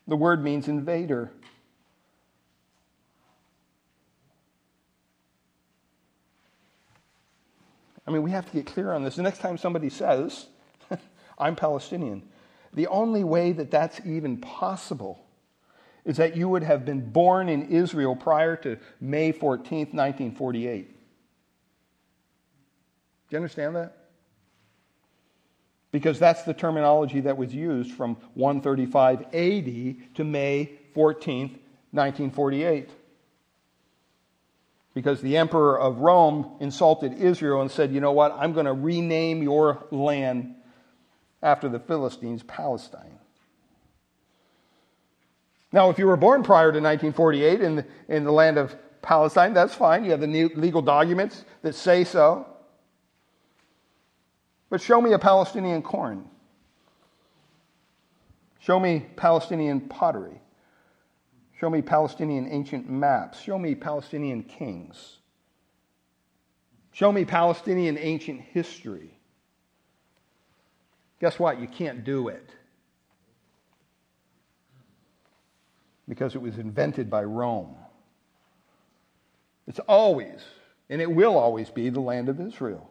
The word means invader. I mean, we have to get clear on this. The next time somebody says, <laughs> I'm Palestinian. The only way that that's even possible is that you would have been born in Israel prior to May 14th, 1948. Do you understand that? Because that's the terminology that was used from 135 AD to May 14th, 1948 because the emperor of Rome insulted Israel and said, You know what? I'm going to rename your land after the Philistines, Palestine. Now, if you were born prior to 1948 in the, in the land of Palestine, that's fine. You have the legal documents that say so. But show me a Palestinian corn. Show me Palestinian pottery. Show me Palestinian ancient maps. Show me Palestinian kings. Show me Palestinian ancient history. Guess what? You can't do it. Because it was invented by Rome. It's always, and it will always be, the land of Israel.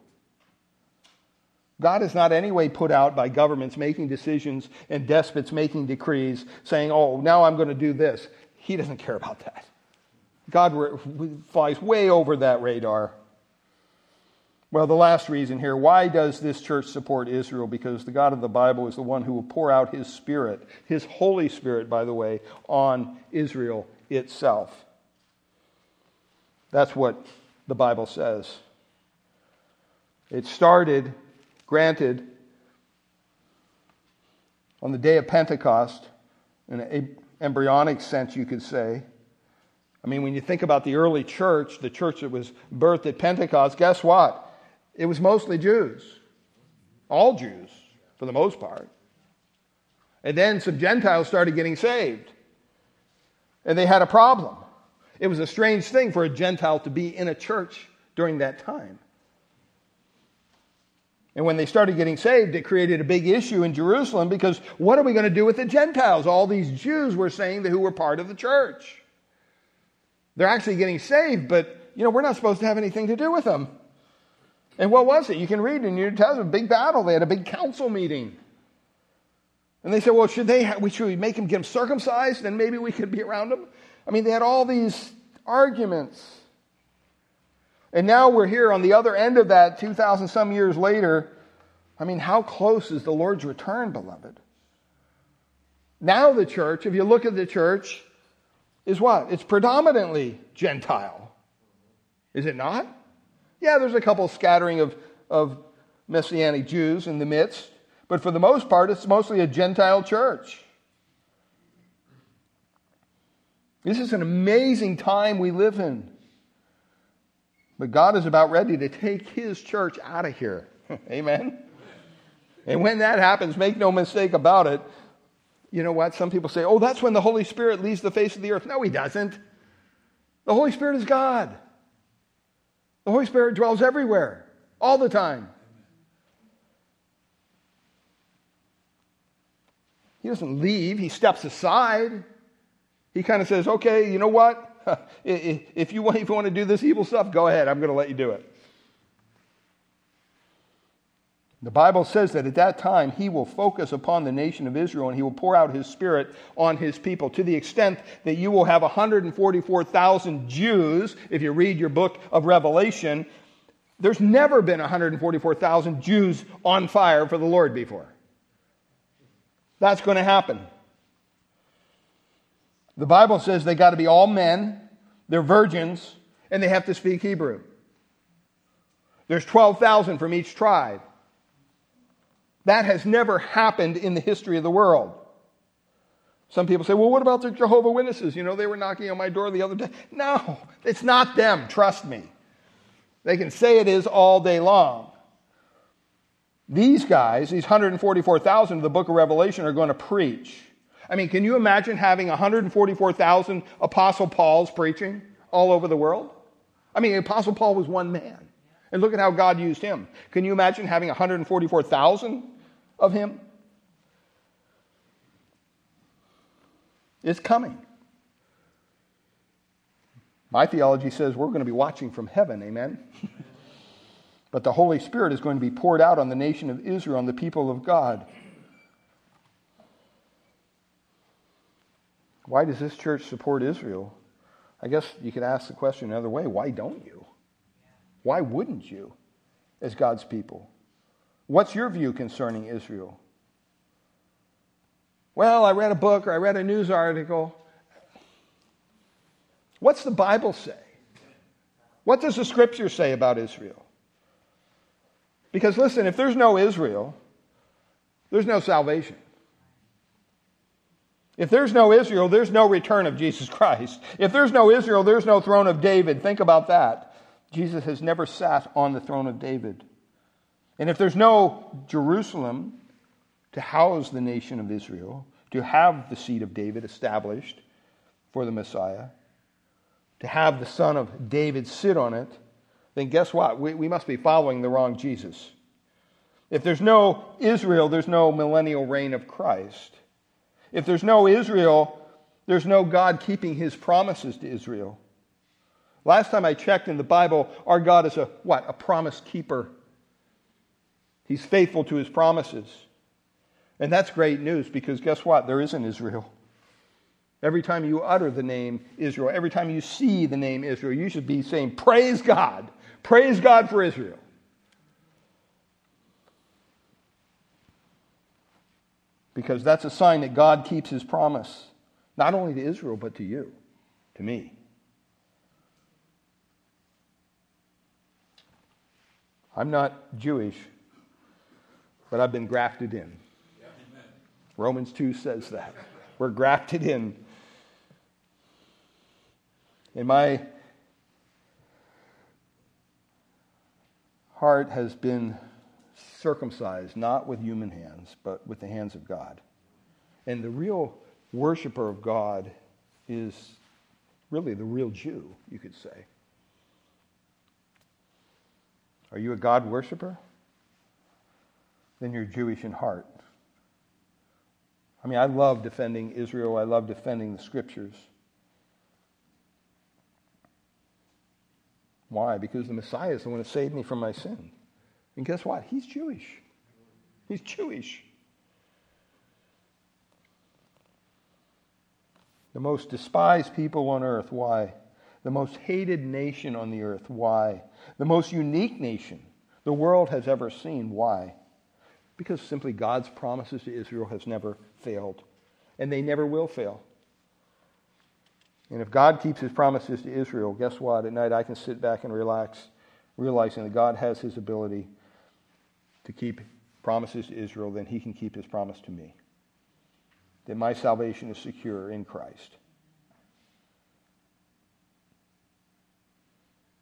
God is not anyway put out by governments making decisions and despots making decrees saying, oh, now I'm going to do this. He doesn't care about that. God flies way over that radar. Well, the last reason here why does this church support Israel? Because the God of the Bible is the one who will pour out his Spirit, his Holy Spirit, by the way, on Israel itself. That's what the Bible says. It started, granted, on the day of Pentecost, in an embryonic sense, you could say. I mean, when you think about the early church, the church that was birthed at Pentecost, guess what? It was mostly Jews. All Jews, for the most part. And then some Gentiles started getting saved. And they had a problem. It was a strange thing for a Gentile to be in a church during that time. And when they started getting saved, it created a big issue in Jerusalem because what are we going to do with the Gentiles? All these Jews were saying that who were part of the church. They're actually getting saved, but you know, we're not supposed to have anything to do with them. And what was it? You can read in New Testament, big battle. They had a big council meeting. And they said, well, should they, have, should we make them get them circumcised and maybe we could be around them? I mean, they had all these arguments. And now we're here on the other end of that 2,000 some years later. I mean, how close is the Lord's return, beloved? Now, the church, if you look at the church, is what? It's predominantly Gentile. Is it not? Yeah, there's a couple scattering of, of Messianic Jews in the midst, but for the most part, it's mostly a Gentile church. This is an amazing time we live in. But God is about ready to take his church out of here. <laughs> Amen? And when that happens, make no mistake about it. You know what? Some people say, oh, that's when the Holy Spirit leaves the face of the earth. No, he doesn't. The Holy Spirit is God. The Holy Spirit dwells everywhere, all the time. He doesn't leave, he steps aside. He kind of says, okay, you know what? <laughs> if, you want, if you want to do this evil stuff, go ahead. I'm going to let you do it. The Bible says that at that time he will focus upon the nation of Israel and he will pour out his spirit on his people to the extent that you will have 144,000 Jews. If you read your book of Revelation, there's never been 144,000 Jews on fire for the Lord before. That's going to happen. The Bible says they got to be all men, they're virgins, and they have to speak Hebrew. There's 12,000 from each tribe. That has never happened in the history of the world. Some people say, well, what about the Jehovah Witnesses? You know, they were knocking on my door the other day. No, it's not them, trust me. They can say it is all day long. These guys, these 144,000 of the book of Revelation, are going to preach. I mean, can you imagine having 144,000 Apostle Pauls preaching all over the world? I mean, Apostle Paul was one man. And look at how God used him. Can you imagine having 144,000 of him? is coming. My theology says we're going to be watching from heaven, amen? <laughs> but the Holy Spirit is going to be poured out on the nation of Israel, on the people of God. Why does this church support Israel? I guess you could ask the question another way why don't you? Why wouldn't you as God's people? What's your view concerning Israel? Well, I read a book or I read a news article. What's the Bible say? What does the scripture say about Israel? Because listen, if there's no Israel, there's no salvation. If there's no Israel, there's no return of Jesus <laughs> Christ. If there's no Israel, there's no throne of David. Think about that. Jesus has never sat on the throne of David. And if there's no Jerusalem to house the nation of Israel, to have the seed of David established for the Messiah, to have the son of David sit on it, then guess what? We, we must be following the wrong Jesus. If there's no Israel, there's no millennial reign of Christ. If there's no Israel, there's no God keeping his promises to Israel. Last time I checked in the Bible, our God is a what? A promise keeper. He's faithful to his promises. And that's great news because guess what? There is an Israel. Every time you utter the name Israel, every time you see the name Israel, you should be saying, Praise God. Praise God for Israel. because that's a sign that God keeps his promise, not only to Israel, but to you, to me. I'm not Jewish, but I've been grafted in. Romans 2 says that. We're grafted in. And my heart has been circumcised, not with human hands, but with the hands of God. And the real worshiper of God is really the real Jew, you could say. Are you a God worshiper? Then you're Jewish in heart. I mean, I love defending Israel, I love defending the scriptures. Why? Because the Messiah is the one that saved me from my sin. And guess what? He's Jewish. He's Jewish. The most despised people on earth. Why? The most hated nation on the earth. Why? The most unique nation the world has ever seen. Why? Because simply God's promises to Israel has never failed. And they never will fail. And if God keeps his promises to Israel, guess what? At night I can sit back and relax, realizing that God has his ability to keep promises to Israel, then he can keep his promise to me. That my salvation is secure in Christ.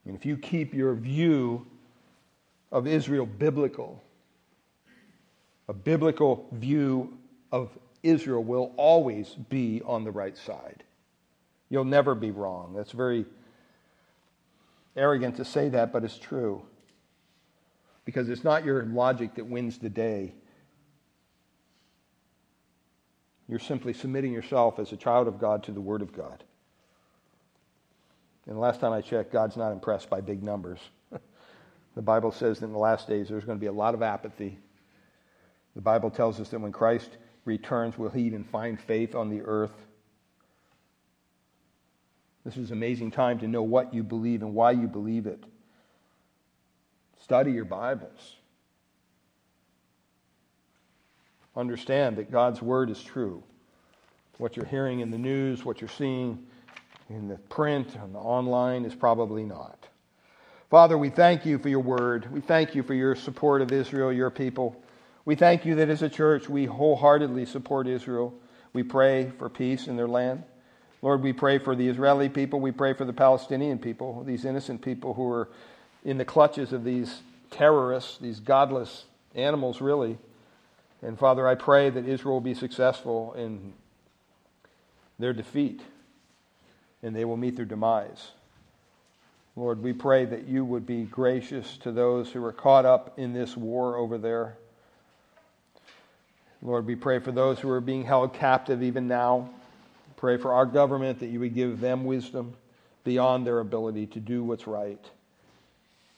And if you keep your view of Israel biblical, a biblical view of Israel will always be on the right side. You'll never be wrong. That's very arrogant to say that, but it's true because it's not your logic that wins the day. You're simply submitting yourself as a child of God to the Word of God. And last time I checked, God's not impressed by big numbers. <laughs> the Bible says that in the last days there's going to be a lot of apathy. The Bible tells us that when Christ returns, will he even find faith on the earth? This is an amazing time to know what you believe and why you believe it. Study your Bibles. Understand that God's Word is true. What you're hearing in the news, what you're seeing in the print, and the online is probably not. Father, we thank you for your Word. We thank you for your support of Israel, your people. We thank you that as a church we wholeheartedly support Israel. We pray for peace in their land. Lord, we pray for the Israeli people. We pray for the Palestinian people, these innocent people who are in the clutches of these terrorists, these godless animals, really. And Father, I pray that Israel will be successful in their defeat and they will meet their demise. Lord, we pray that you would be gracious to those who are caught up in this war over there. Lord, we pray for those who are being held captive even now. Pray for our government that you would give them wisdom beyond their ability to do what's right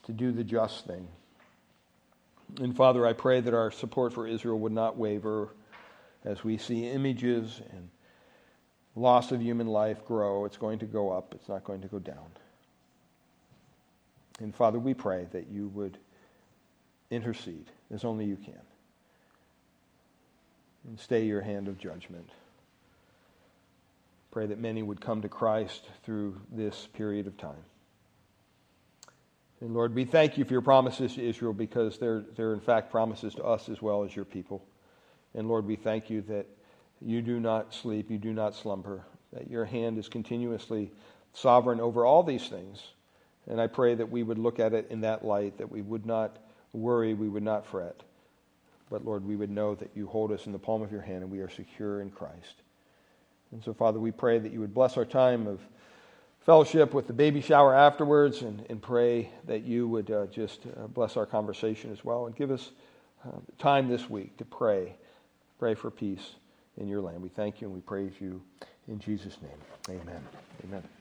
to do the just thing. And Father, I pray that our support for Israel would not waver as we see images and loss of human life grow, it's going to go up, it's not going to go down. And Father, we pray that you would intercede as only you can and stay your hand of judgment. Pray that many would come to Christ through this period of time. And Lord, we thank you for your promises to Israel because they're, they're in fact promises to us as well as your people. And Lord, we thank you that you do not sleep, you do not slumber, that your hand is continuously sovereign over all these things. And I pray that we would look at it in that light, that we would not worry, we would not fret. But Lord, we would know that you hold us in the palm of your hand and we are secure in Christ. And so, Father, we pray that you would bless our time of fellowship with the baby shower afterwards and, and pray that you would uh, just uh, bless our conversation as well and give us uh, time this week to pray, pray for peace in your land. We thank you and we praise you in Jesus' name. Amen. Amen.